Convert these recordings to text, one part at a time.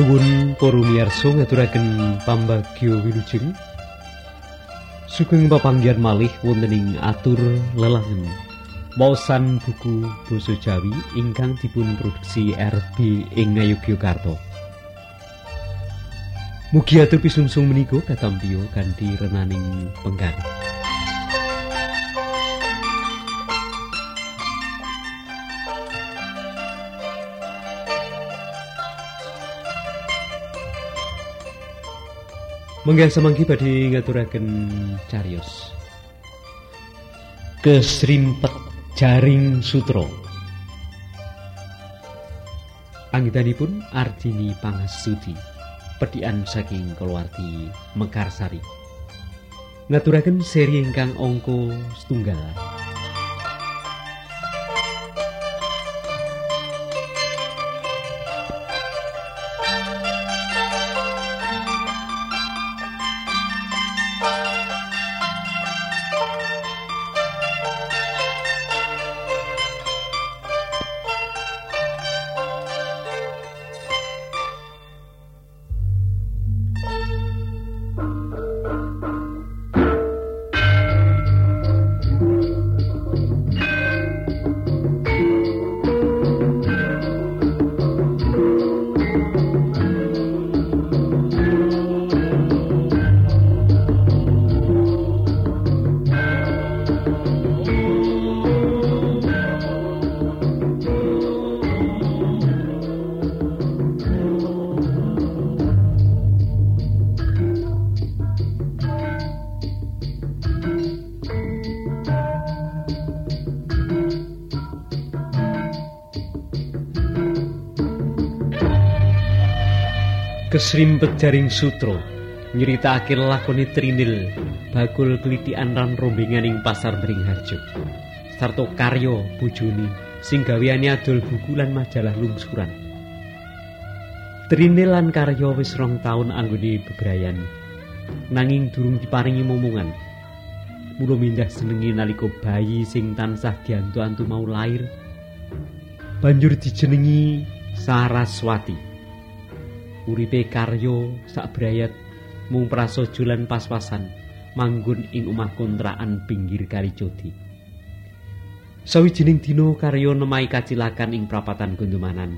Nuwun para miyarsa ngaturaken pambagyo wilujeng. Sugeng papanggihan malih wonten ing atur lelangen. Maosan buku basa Jawi ingkang dipun produksi RB ing Ngayogyakarta. Mugi atur pisungsung menika katampiyo kanthi renaning penggalih. Menggah semanggi badhe ngaturaken cariyos. Kesrimpet jaring sutra. Anggitanipun Ardini Pangastuti, pedian saking keluarti Mekarsari. Ngaturaken seri ingkang angka setunggal. Kesrimpet jaring sutra nyeritakake lakone Trinil bakul klitikan lan rombongan ing pasar Bringharjo. Sarta karya bojone sing gaweane adol buku lan majalah lungsuran. Trinil lan karya wis rong taun anggone bebrayan. Nanging durung diparingi momongan. Mula mindah senengi nalika bayi sing tansah diantu-antu mau lair. Banjur dijenengi Saraswati. Uripe karyo sak brayat mung prasaja lan pas-pasan manggon ing omah kontrakan pinggir kali Jodi. Sawijining dina karyo nemai kacilakan ing prapatan Gondomanan.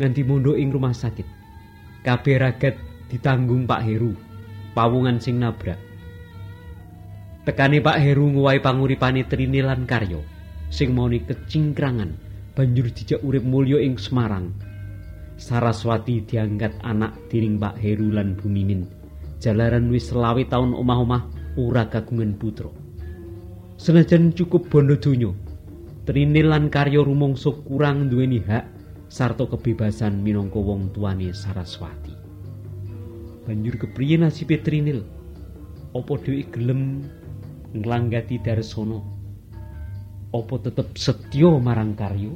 Nganti mondok ing rumah sakit. Kabeh ragat ditanggung Pak Heru, pawungan sing nabrak. Tekane Pak Heru nguwai panguripane Trini lan karyo sing mauni kecingkrangan banjur dijak urip mulya ing Semarang. Saraswati diangkat anak diring Pak Heru lan Bumimin. Jalaran wis selawe taun omah-omah ora kagungan putra. Senajan cukup bondo donya, Trinil lan karya rumangsa kurang duweni hak sarta kebebasan minangka wong tuane Saraswati. Banjur kepriye nasibe Trinil? Apa dheweke gelem nglanggati Darsana? Apa tetep setya marang karya?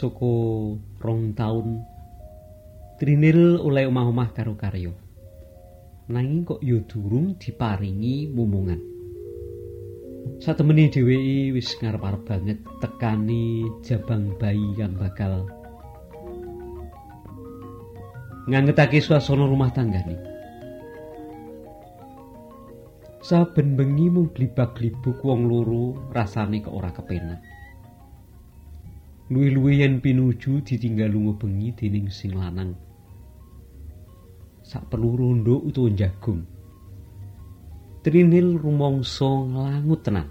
Saka rong taun Trinil oleh omah-omah karo karyo. Nanging kok ya durung diparingi mumungan. Satemene dheweke wis ngarep-arep banget tekani jabang bayi kang bakal ngangetake suasana rumah tanggane. Saben bengi mung glibak-glibuk wong loro rasane kok ora kepenak. Luwih-luwih yen pinuju ditinggal lunga bengi dening sing lanang. Sak perlu rondo utawa jagung. Trinil rumangsa nglangut tenan.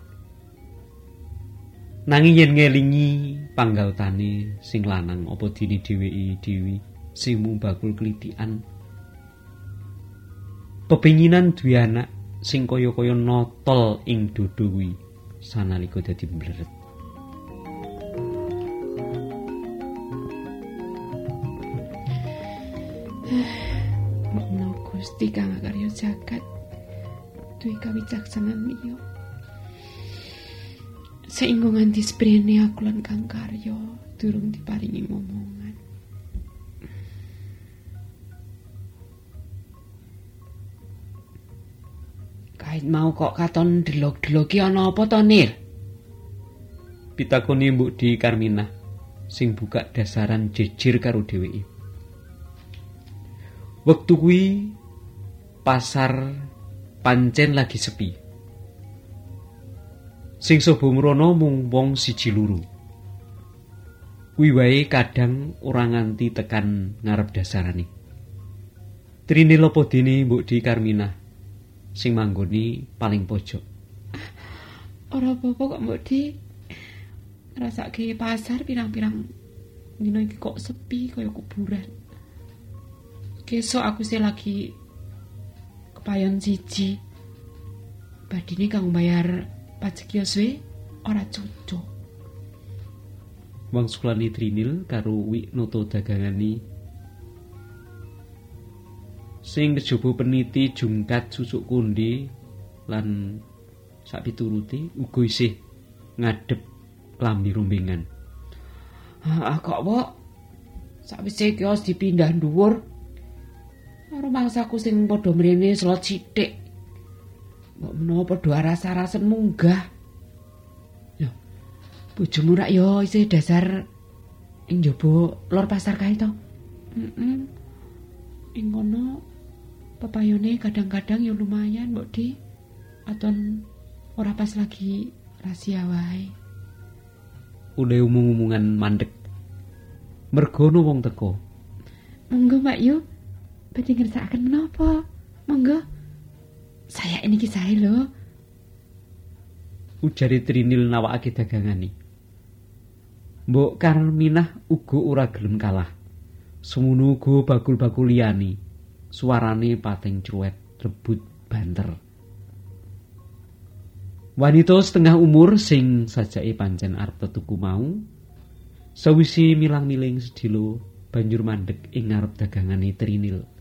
Nanging yen ngelingi panggautane sing lanang apa dini dheweke dhewe sing bakul klitikan. Pepinginan duwe anak sing kaya-kaya notol ing dodo kuwi sanalika dadi mbleret. Mokno Gusti kang karya jagat duwe kawicaksanan liya. Saenggo nganti sprene aku lan kang karya durung diparingi momongan. Kait mau kok katon delok-deloki ana apa to, Nil? Pitakoni Mbok Di Karminah sing buka dasaran jejer karo dheweke. Wektu kuwi pasar pancen lagi sepi. Sing sobo mrono mung wong siji luru. Kuwi wae kadang ora nganti tekan ngarep dasarane. Trini lopo dene Mbok Di Karminah sing manggoni paling pojok. Ora apa-apa kok Mbok Di. Ngrasake pasar pirang-pirang dina iki kok sepi kaya kuburan. Kesok aku sih lagi kepayon siji. Badine kang bayar pajak kioswe ora cocok. Wang Suklani Trinil karo Wik Noto dagangani sing kejaba peniti jungkat susuk kundi lan sak pituruti uga isih ngadep klambi rombengan. Ah, kok wok. Sakwise kios dipindah dhuwur. Karo mangsaku sing padha mrene slot sithik. Mbok menawa padha aras-arasen munggah. Lho, bojomu rak yo isih dasar ing njaba lor pasar kae to. Heeh. Ing kono pepayone kadang-kadang ya lumayan, Mbok Di. Aton ora pas lagi rahasia wae. Ule umung-umungan mandek. Mergono wong teko. Monggo Mbak Yu. Badhe ngersakaken menapa? Monggo. Saya ini kisah lho. Ujari Trinil nawakake dagangane. Mbok Karminah uga ora gelem kalah. Semono uga bakul-bakul liyane. Suarane pateng cruwet rebut banter. Wanita setengah umur sing sajake pancen arep tuku mau sawisi milang-miling sedilo banjur mandek ing ngarep dagangane Trinil.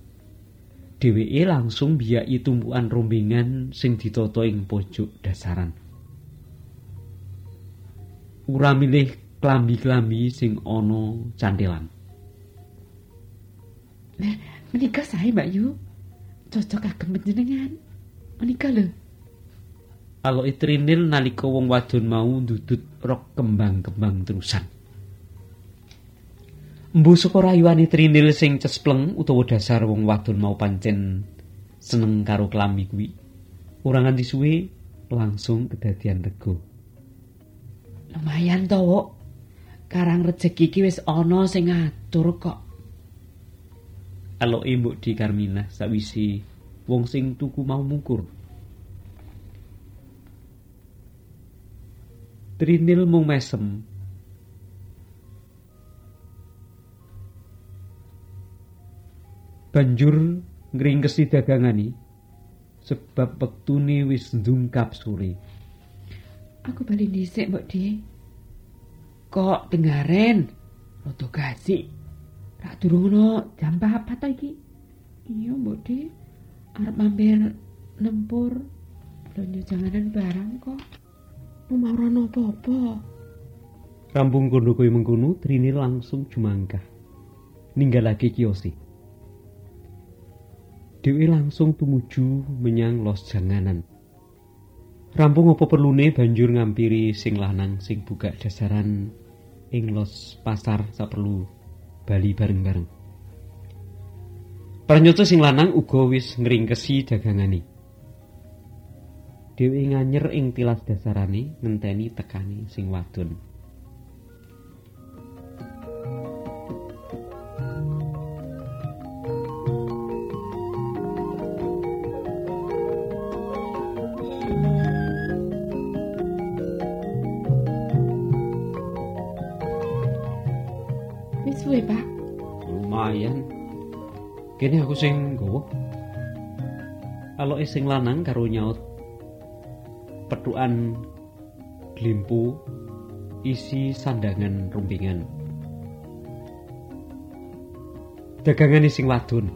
Dheweke langsung biyaki tumpukan rombongan sing ditata ing pojok dasaran. Ora milih klambi-klambi sing ana cantelan. Nah, menika saya Mbak Yu. Cocok kagem panjenengan. Menika lho. Kalau Trinil nalika wong wadon mau ndudut rok kembang-kembang terusan. Embu saka rayuane Trinil sing cespleng utawa dasar wong wadon mau pancen seneng karo klambi kuwi. Ora nganti suwe langsung kedadian rego. Lumayan to, Wok. Karang rejeki iki wis ana sing ngatur kok. Aloke Mbok Di Karminah sawisi wong sing tuku mau mungkur. Trinil mung mesem. Banjur ngringkesi dagangani sebab wektune wis ndungkap sore. Aku bali dhisik, Mbok Di. Kok dengaren? Rada gasik. Rak durung ono jam apa to iki? Iya, Mbok Di. Arep mampir nempur belanja janganan barang kok. Rumah ora apa-apa. Rampung kono kuwi mengkono Trinil langsung jumangkah. Ninggalake kiose. Dewi langsung tumuju menyang los janganan. Rampung apa perlune banjur ngampiri sing lanang sing buka dasaran ing los pasar saperlu bali bareng-bareng. Pranyoto sing lanang uga wis ngringkesi dagangane. Dewi nganyer ing tilas dasarane ngenteni tekani sing wadon. Kene aku sing nggawa. Aloke sing lanang karo nyaut petukan glimpu isi sandangan rumpingan. Dagangane sing wadon.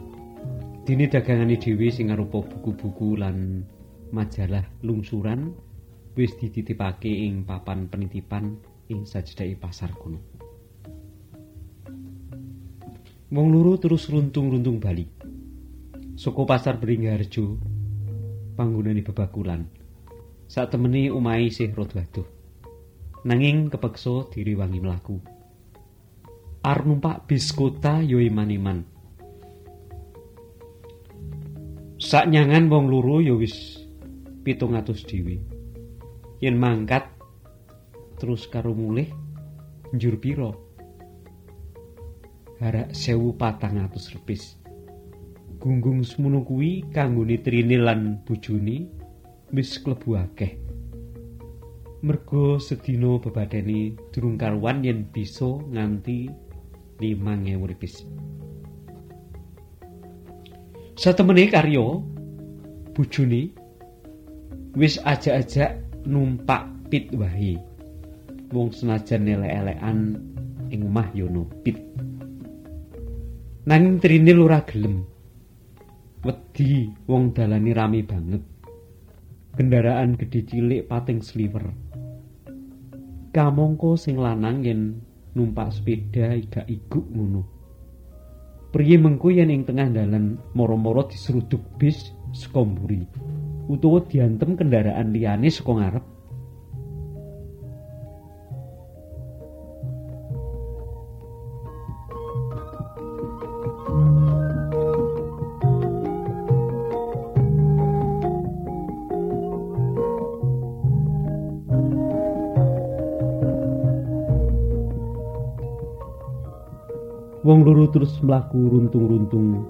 Dini dagangane dhewe sing arupa buku-buku lan majalah lungsuran wis dititipake ing papan penitipan ing sajdahe pasar kuno. Wong loro terus runtung-runtung bali. Soko pasar Beringharjo panggonane bebakulan. Sak temeni omahe isih rada adoh. Nanging kepeksa diriwangi mlaku. Arep numpak bis kota yo iman-iman. Sak nyangan wong loro yo wis 700 dhewe. Yen mangkat terus karo mulih njur pira? Harak 1400 repis. Gunggung semono kuwi kanggone Trini lan bojone wis klebu akeh. Mergo sedina bebadeni durung karuan yen bisa nganti 5000 rupis. Satemene karya bojone wis ajak-ajak numpak pit wae. Wong senajan elek-elekan ing omah yono pit. Nanging Trini ora gelem. Wedi wong dalane rame banget. kendaraan gedhe cilik pating sliver. Kamangka sing lanang yen numpak sepeda gak iguk ngono. Priye mengko yen ing tengah dalan moro-moro diseruduk bis saka mburi utawa diantem kendaraan liyane saka ngarep terus mlaku runtung-runtung.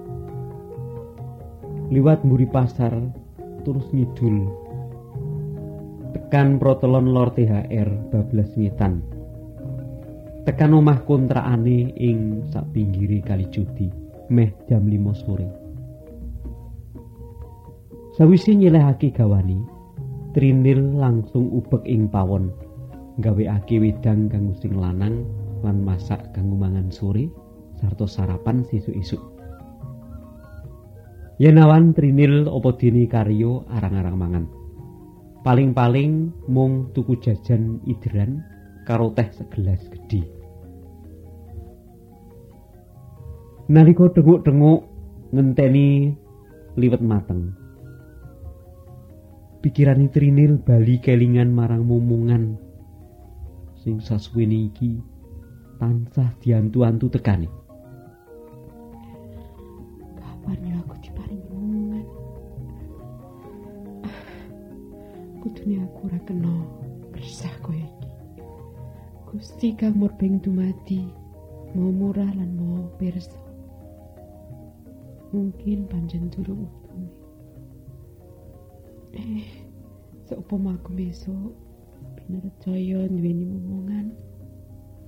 Liwat mburi pasar terus ngidul. Tekan protelon lor THR bablas ngetan. Tekan omah kontrakane ing sak pinggiri kali judi, meh jam 5 sore. Sawise nyelehake gawani, Trinil langsung ubek ing pawon, gaweake wedang kanggo sing lanang lan masak kanggo mangan sore. Sarta sarapan sesuk-esuk. Yen awan trinil apa dene karyo arang-arang mangan. Paling-paling mung tuku jajan idran karo teh segelas gedhi. Nalika denguk-denguk ngenteni liwet mateng. Pikirane Trinil bali kelingan marang momongan sing sasuwene iki tansah diantu-antu tekane. Kapan aku diparingi omongan ah, kudune aku ora kena bersah kaya iki. Gusti kang murbeng dumadi mau murah lan mau pirsa. Mungkin panjen durung utume eh seumpama aku besok pinerjaya duweni omongan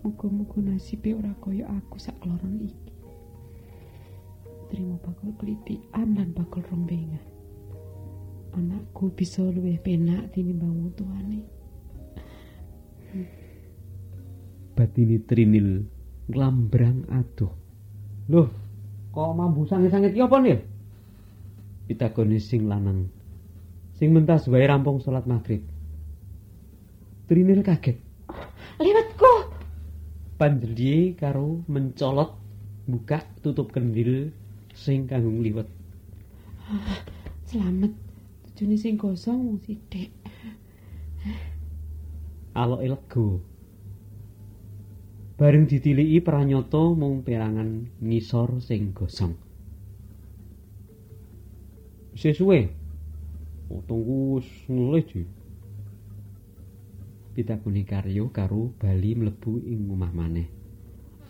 muga-muga nasibe ora kaya aku sak kloron iki terima bakal kelitian dan bakal rombengan anakku bisa luwih penak tinimbang tuane. Hmm. batini trinil nglambrang aduh. Loh kok mambu sange-sange iki apa nih pitakone sing lanang. Sing mentas wae rampung salat maghrib. Trinil kaget. Lewatku! Panjeli karo mencolot buka tutup kendil sing kanggo ngliwet. Selamat. Tujune sing kosong wong sithik. Alok lega. Bareng ditiliki pranyata mung perangan ngisor sing gosong. Sesuwe. Utungku wis nulih ji. Pitakuni karyo karo bali mlebu ing omah maneh.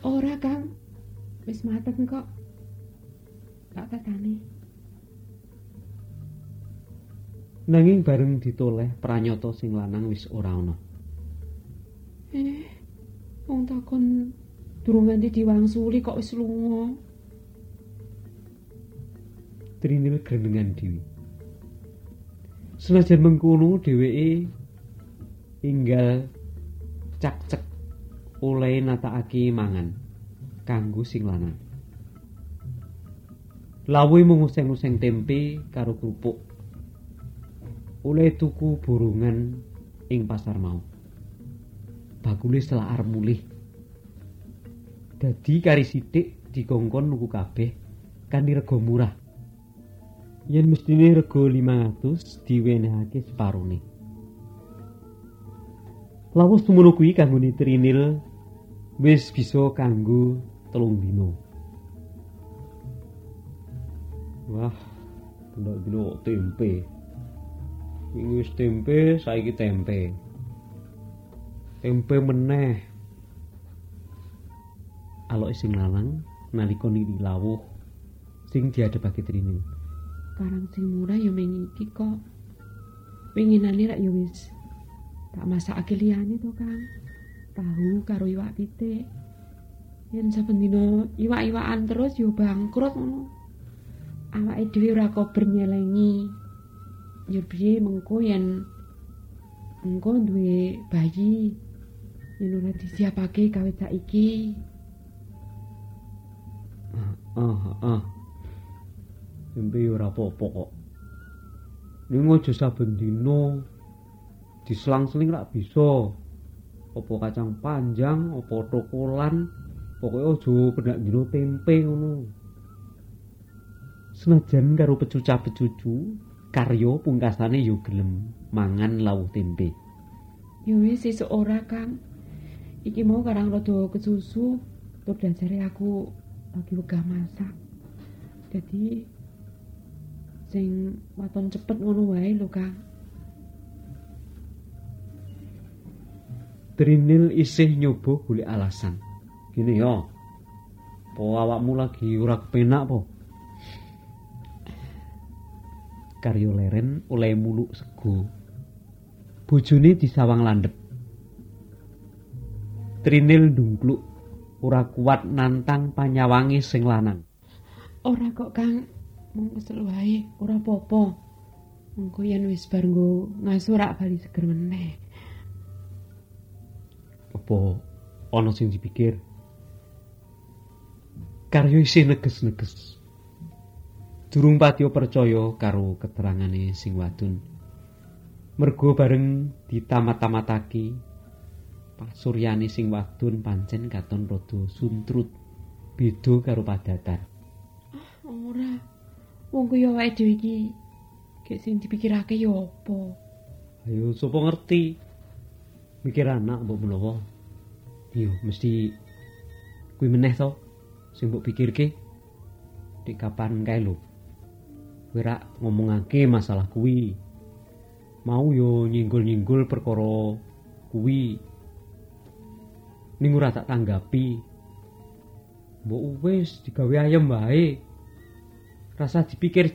Ora, Kang. Wis mateng kok. Tak tatani. Nanging bareng ditoleh pranyata sing lanang wis ora ana. Eh, wong takon Durung nganti diwangsuli kok wis lunga. Trinil grenengan dhewe. Senajan mengkono dheweke inggal cak-cek oleh natakake mangan kanggo sing lanang. Lawuhe mung useng-useng tempe karo kerupuk. Oleh tuku burungan ing pasar mau. Bakule selar mulih. Dadi kari sithik dikongkon nuku kabeh kanthi rega murah. Yen mestine rega 500 diwenehake separone. Lawus semono kuwi kanggone Trinil wis bisa kanggo telung dino. Wah, tendak dino tempe. Wingi wis tempe, saiki tempe. Tempe meneh. Alok sing lanang nalika nili lawuh sing diadepake Trinil. Karang sing murah ya ming iki kok. Winginane rak ya wis tak masakake liyane to, Kang. Tahu karo iwak pitik. Yen saben dina iwak-iwakan terus ya bangkrut ngono. Awake dhewe ora kober nyelengi. Ya piye mengko yen engko duwe bayi yen ora disiapake kawit saiki. Ah, ah. Tempe ora apa-apa kok. Ning aja saben dina diselang-seling rak bisa. Apa kacang panjang, apa tokolan, pokoke aja pendak dina tempe ngono. Senajan karo pecuca-pecucu, karya pungkasane yo gelem mangan lawuh tempe. Ya wis sesuk ora, Kang. Iki mau karang rada kesusu, tur dasare aku lagi wegah masak. Jadi sing waton cepet ngono wae lho, Kang. Trinil isih nyoba golek alasan. Gini yo. Po awakmu lagi ora kepenak po? Karyo leren oleh muluk sego. Bojone disawang landhep. Trinil ndungkluk ora kuat nantang panyawangi sing lanang. Ora kok, Kang. Mung kesel wae, ora apa-apa. Mengko yen wis bar nggo ngaso rak bali seger meneh. Apa ana sing dipikir? Karyo isih neges-neges. Durung patio percaya karo keterangane sing wadon. Mergo bareng ditamat-tamatake pasuryane sing wadon pancen katon rada suntrut. Beda karo padatar. Ora. Wong kaya awake dhewe iki gek sing dipikirake ya apa? Ayo sapa ngerti? Mikir anak mbok menawa. Yo mesti kuwi meneh to sing mbok pikirke. Dik kapan kae lho. Kowe rak ngomongake masalah kuwi. Mau yo nyinggul-nyinggul perkara kuwi. Ning ora tak tanggapi. Mbok wis digawe ayem wae. Rasa dipikir.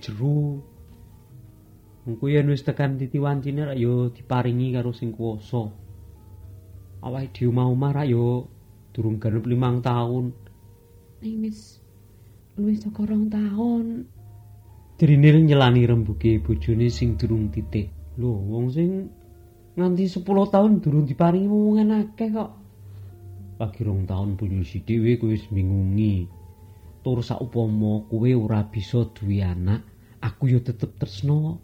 Mengko yen wis tekan titi wancine rak yo diparingi karo sing kuwasa. Awake mau marah yo durung genep limang taun. Ning wis luwih saka rong taun. Trinil nyelani rembuke bojone sing durung titik. Lho, wong sing nganti 10 taun durung diparingi omongan akeh kok. Lagi rong taun punya si dhewe kowe wis bingungi. Tur saupama kowe ora bisa duwe anak, aku yo tetep tresno.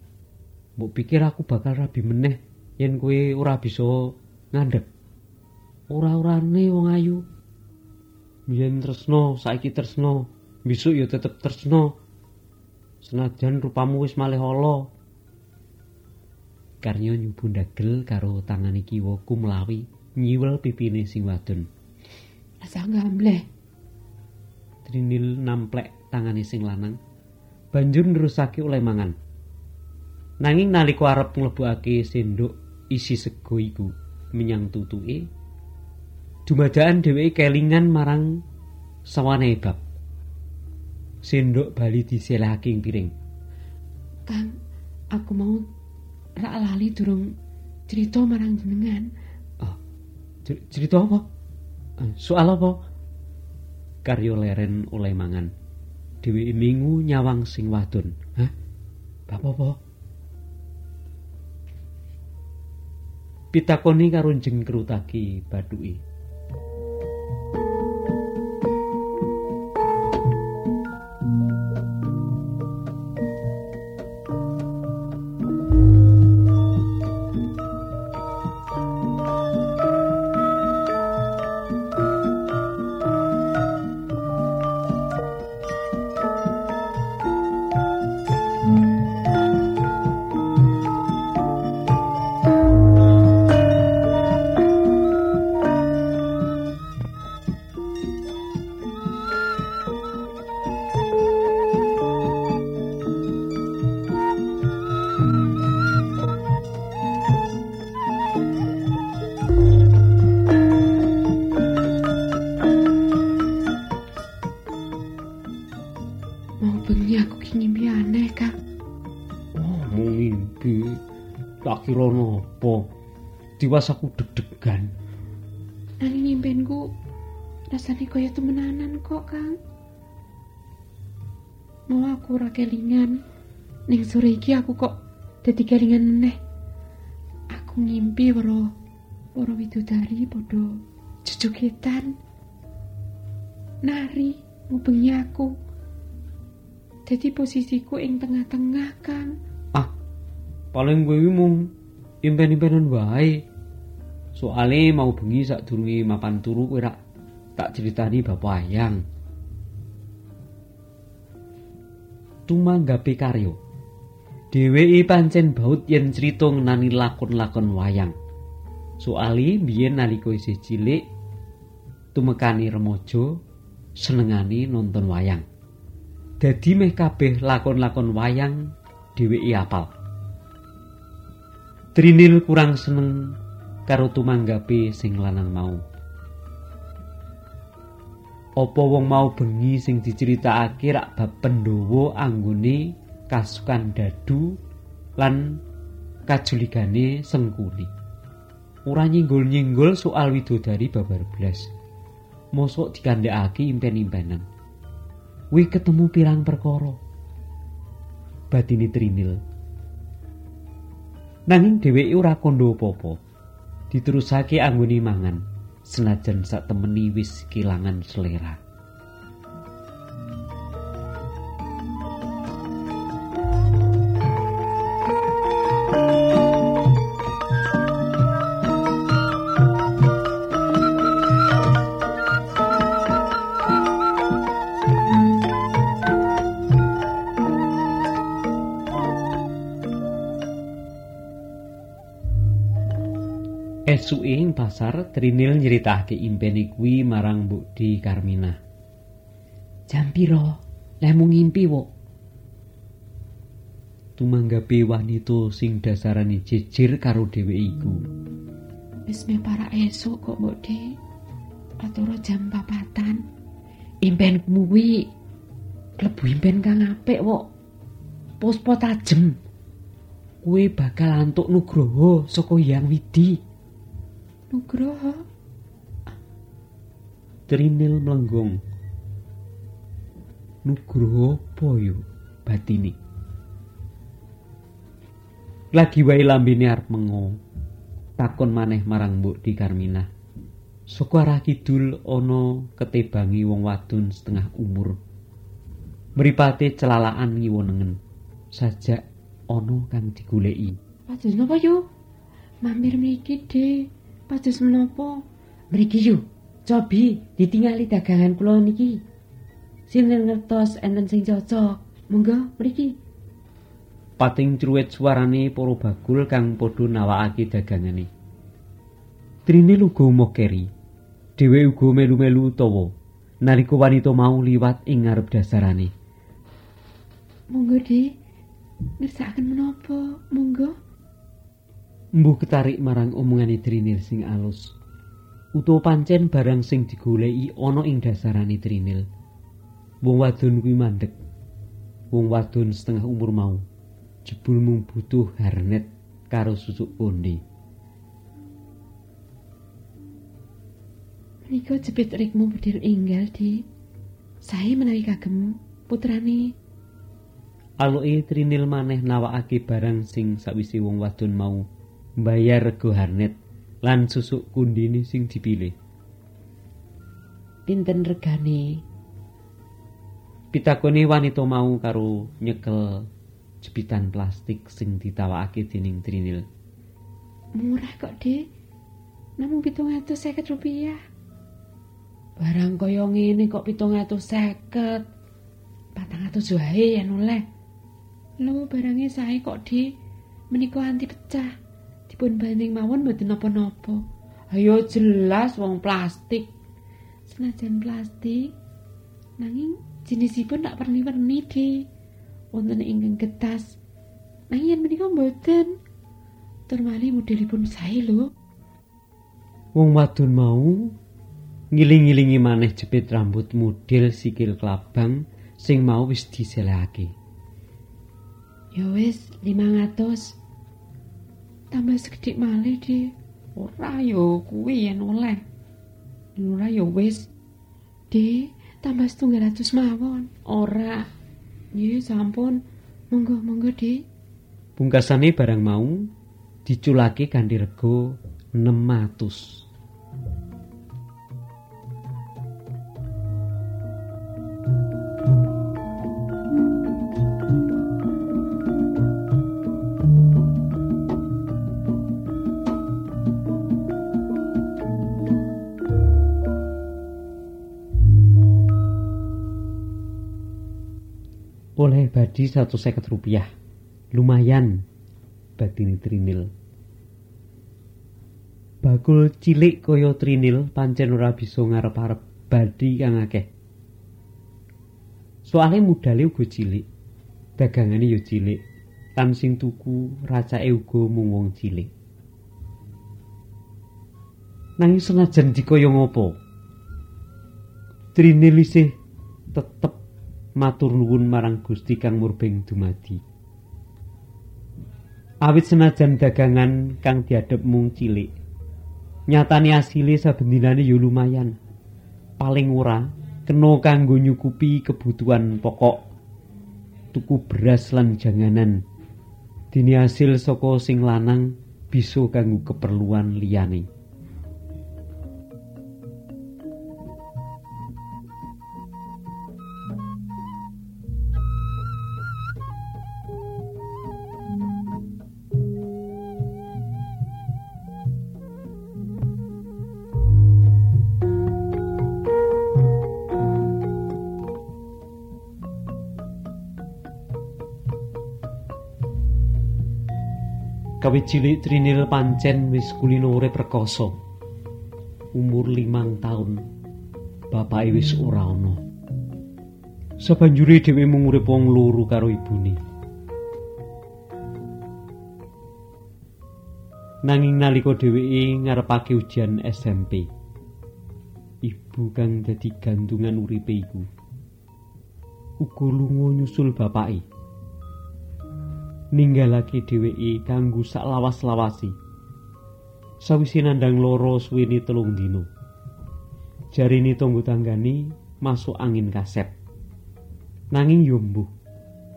Mbok pikir aku bakal rabi meneh yen kowe ora bisa ngandhep. Ora-orane wong ayu. Biyen tresno, saiki tresno, besok yo tetep tresno. Senajan rupamu wis malih ala. Karya nyubu ndagel karo tangane kiwa kumlawi nyiwel pipine sing wadon. Rasa gambleh. Trinil namplek tangane sing lanang banjur nerusake oleh mangan. Nanging nalika arep mlebokake sendok isi sego iku menyang tutuke, dumadaan dheweke kelingan marang sawane bab. Sendok bali diselehake ing piring. Kang, aku mau rak lali durung cerita marang jenengan. Cer- cerita apa? Eh, Soal apa? karya leren oleh mangan. Dheweke mingu nyawang sing wadon. Hah? Apa-apa? Pitakoni karo jengkrutaki bathuke. kira diwasaku deg-degan. Nang ngimpenku rasane kaya temenanan kok Kang. Mau aku ora kelingan ning sore iki aku kok dadi kelingan meneh. Aku ngimpi weruh para widodari padha jejogetan nari ngubengi aku. Dadi posisiku ing tengah-tengah Kang. Ah paling gue mung impen-impenan wae. Soale mau bengi sak durunge mapan turu kowe rak tak critani Bapak Ayang. Tumanggape karyo. Dheweke pancen baut yen crita ngenani lakon-lakon wayang. Soale biyen nalika isih cilik tumekani remaja senengane nonton wayang. Dadi meh kabeh lakon-lakon wayang dheweke apal. Trinil kurang seneng karo tumanggape sing lanang mau. Apa wong mau bengi sing diceritakake rak bab Pandhawa anggone kasukan dadu lan kajuligane sengkuni. Ora nyinggol-nyinggol soal widodari babar blas. Mosok dikandhakake impen-impenan. Wi ketemu pirang perkara. Batine Trinil nanging dheweke ora kandha apa-apa diterusake anggone mangan. Senajan sak temeni wis kilangan selera Esuke ing pasar Trinil nyeritake impene kuwi marang Mbok Di Karmina. Jam pira? Lemu ngimpi wo. Tumanggape wanita sing dasarane jejir karo dheweke iku. Wis para esuk kok Mbok Di. Jam papatan. Impen kuwi klebu impen kang apik wo. Puspa tajem. Kuwi bakal antuk nugroho saka Hyang Widi. Nugroho. Trinil mlenggong. Nugroho apa yo batine? Lagi wae lambene arep mengo. Takon maneh marang Mbok Di Karmina. Saka arah kidul ana ketebangi wong wadon setengah umur. Mripate celalaan ngiwonengen. Sajak ana kang digoleki. Pados napa yo? Mampir mriki, Dik. Pados menapa? Mriki yu, cobi ditingali dagangan kula niki. Sinten ngertos enten sing cocok? Monggo mriki. Pating cruwet suarane para bagul kang padha nawakake dagangane. Trine luga mokeri. Dhewe uga melu-melu utawa nalika wanita mau liwat ing ngarep dasarane. Monggo, Dik. Ngersakaken menapa? Monggo. Mbuh ketarik marang omongane Trinil sing alus. Utawa pancen barang sing digoleki ana ing dasarane Trinil. Wong wadon kuwi mandek. Wong wadon setengah umur mau. Jebul mung butuh harnet karo susuk onde. Niko jepit rikmu bedil inggal, Di. Saya menawi kagem putrane. Aluke Trinil maneh nawakake barang sing sawise wong wadon mau mbayar rego harnet lan susuk kundine sing dipilih. Pinten regane? Pitakoni wanita mau karo nyekel jepitan plastik sing ditawakake dening Trinil. Murah kok, Dik. Namung 750 rupiah. Barang kaya ngene kok 750. 400 wae yen oleh. Lho barangnya sae kok, Dik. Menika anti pecah. Dipun banding mawon mboten napa-napa. Ayo jelas wong plastik. Senajan plastik, nanging jenisipun tak perni-perni, Dik. Wonten ingkang getas. Nanging yen menika mboten. Tur malih modelipun sae lho. Wong wadon mau ngiling-ilingi maneh jepit rambut model sikil klabang sing mau wis diselehake. Ya wis 500. Tambah sekedhik malih, Dik. Ora yo kuwi yen oleh. Ora yo wis. Dik, tambah 700 mawon. Ora. Nggih, sampun. Monggo, monggo, Dik. Pungkasane barang mau diculake kanthi rego 600. Badi 150 rupiah. Lumayan batini trinil. Bakul cilik kaya trinil pancen ora bisa ngarep-arep badi kang akeh. Soalnya modale uga cilik. Dagangane ya cilik. Lan sing tuku racake uga mung wong cilik. Nanging senajan dikaya ngopo? Trinil isih tetep matur nuwun marang Gusti kang murbeng dumadi. Awit senajan dagangan kang diadep mung cilik. Nyatane asile saben dinane ya lumayan. Paling ora kena kanggo nyukupi kebutuhan pokok. Tuku beras lan janganan. Dini hasil saka sing lanang bisa kanggo keperluan liyane. Kawit cilik Trinil pancen wis kulino urip rekoso. Umur limang taun, bapake wis ora ana. Sabanjure dhewe mung urip wong loro karo ibune. Nanging nalika dheweke ngarepake ujian SMP, ibu kang dadi gantungan uripe iku uga lunga nyusul bapake. Ninggalake dheweke kanggo sak lawas-lawasi. Sawise nandang loro suwene telung dino. Jarine tangga tanggane masuk angin kasep. Nanging yo mbuh,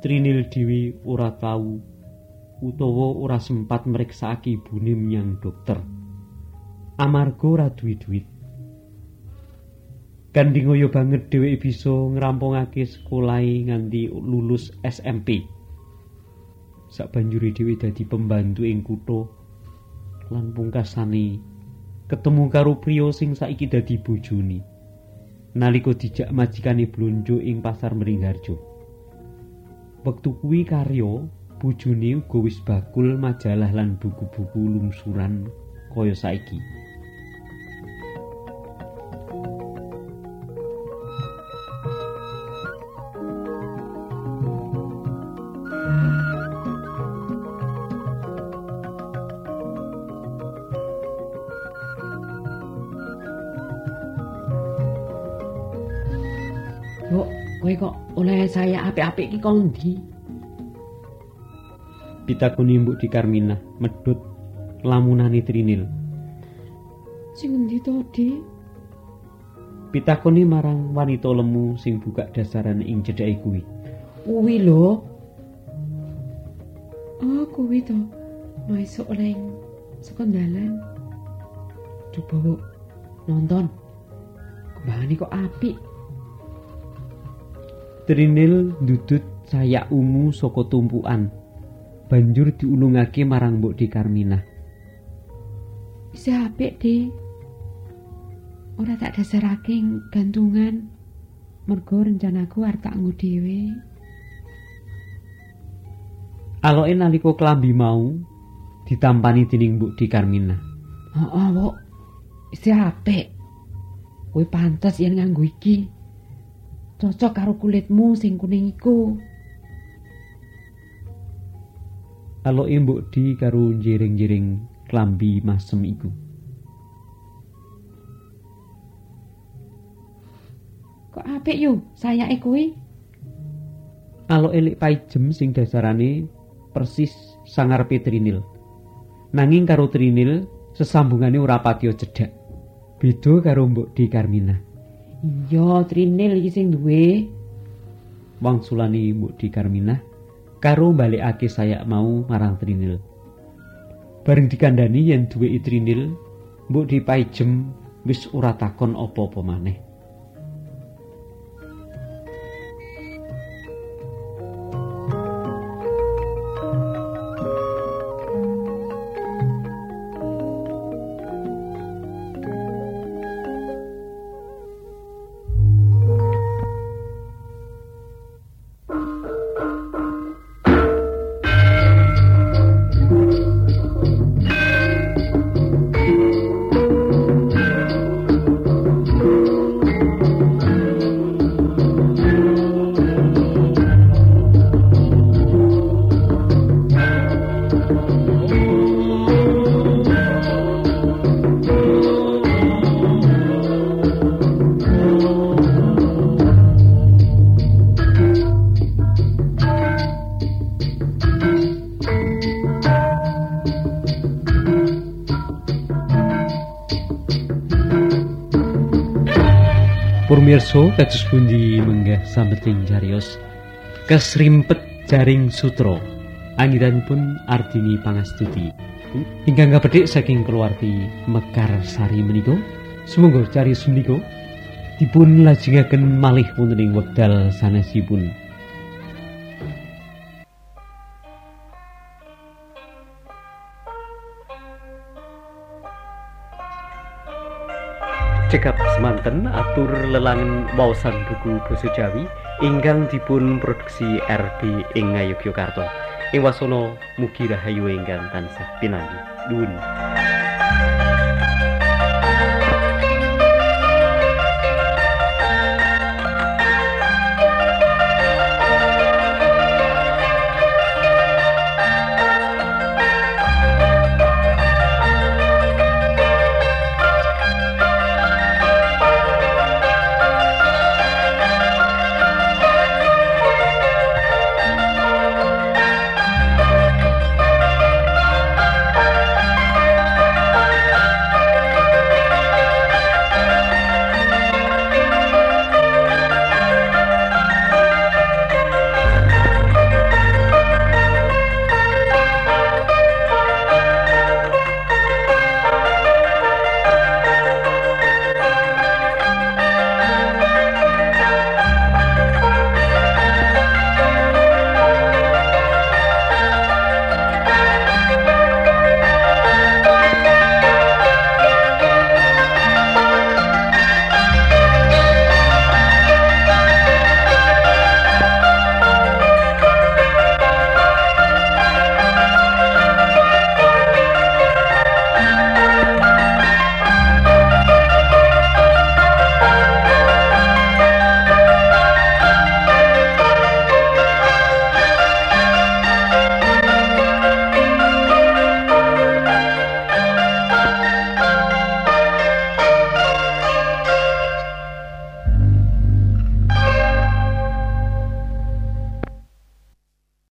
Trinil Dewi ora tahu utawa ora sempat mriksakake ibune menyang dokter. Amarga ora duwe duit. Kandingoyo banget dheweke bisa ngrampungake sekolahe nganti lulus SMP. Sabanjuri dhewe dadi pembantu ing kutha lan pungkasane ketemu karo priya sing saiki dadi bojone. Nalika dijak majikane blonjo ing pasar Mringharjo. Wektu kuwi karya bojone uga wis bakul majalah lan buku-buku lungsuran kaya saiki apik-apik iki kondi? pitakuni mbok di Karmina medhut lamunane Trinil Sing endi to, Dik? pitakoni marang wanita lemu sing buka dasaran ing cedhake kuwi. Kuwi lho. Oh, kuwi to. Maesuk leng saka dalan. Coba nonton. Kembangane kok apik. Trinil ndudut sayak ungu saka tumpukan. Banjur diulungake marang Mbok Di. Wis apik, Dik. Ora tak dasarake gantungan. Mergo rencanaku arep tak nggo dhewe. Aloke nalika klambi mau ditampani dening Mbok Di Karminah. Heeh, Wok. Wis apik. Kowe pantes yen nganggo iki. Cocok karo kulitmu sing kuning iku. Aloke Mbok Di karo jering-jering klambi masem iku. Kok apik yo sayake kuwi? Aloke lek paijem sing dasarane persis sangarepe Trinil. Nanging karo Trinil sesambungane ora patiya cedhak. Beda karo Mbok Di Karminah. Iya, Trinil iki sing duwe. Wangsulane Mbok Di Karminah karo balekake sayak mau marang Trinil. Bareng dikandani yen duwe Trinil, Mbok Di paijem wis ora takon apa-apa maneh. Purmirsa kados pundi menggah sambeting carios kesrimpet jaring sutra. Anggiranipun Ardini Pangastuti. Ingkang kapedhik saking keluarti Mekar Sari menika sumangga carios menika dipun lajengaken malih wonten ing wekdal sanesipun cekap semanten atur lelangan wawasan buku basa Jawi ingkang dipun produksi RB ing Ngayogyakarta. Ing wasana mugi rahayu ingkang tansah pinanggih. Nuwun.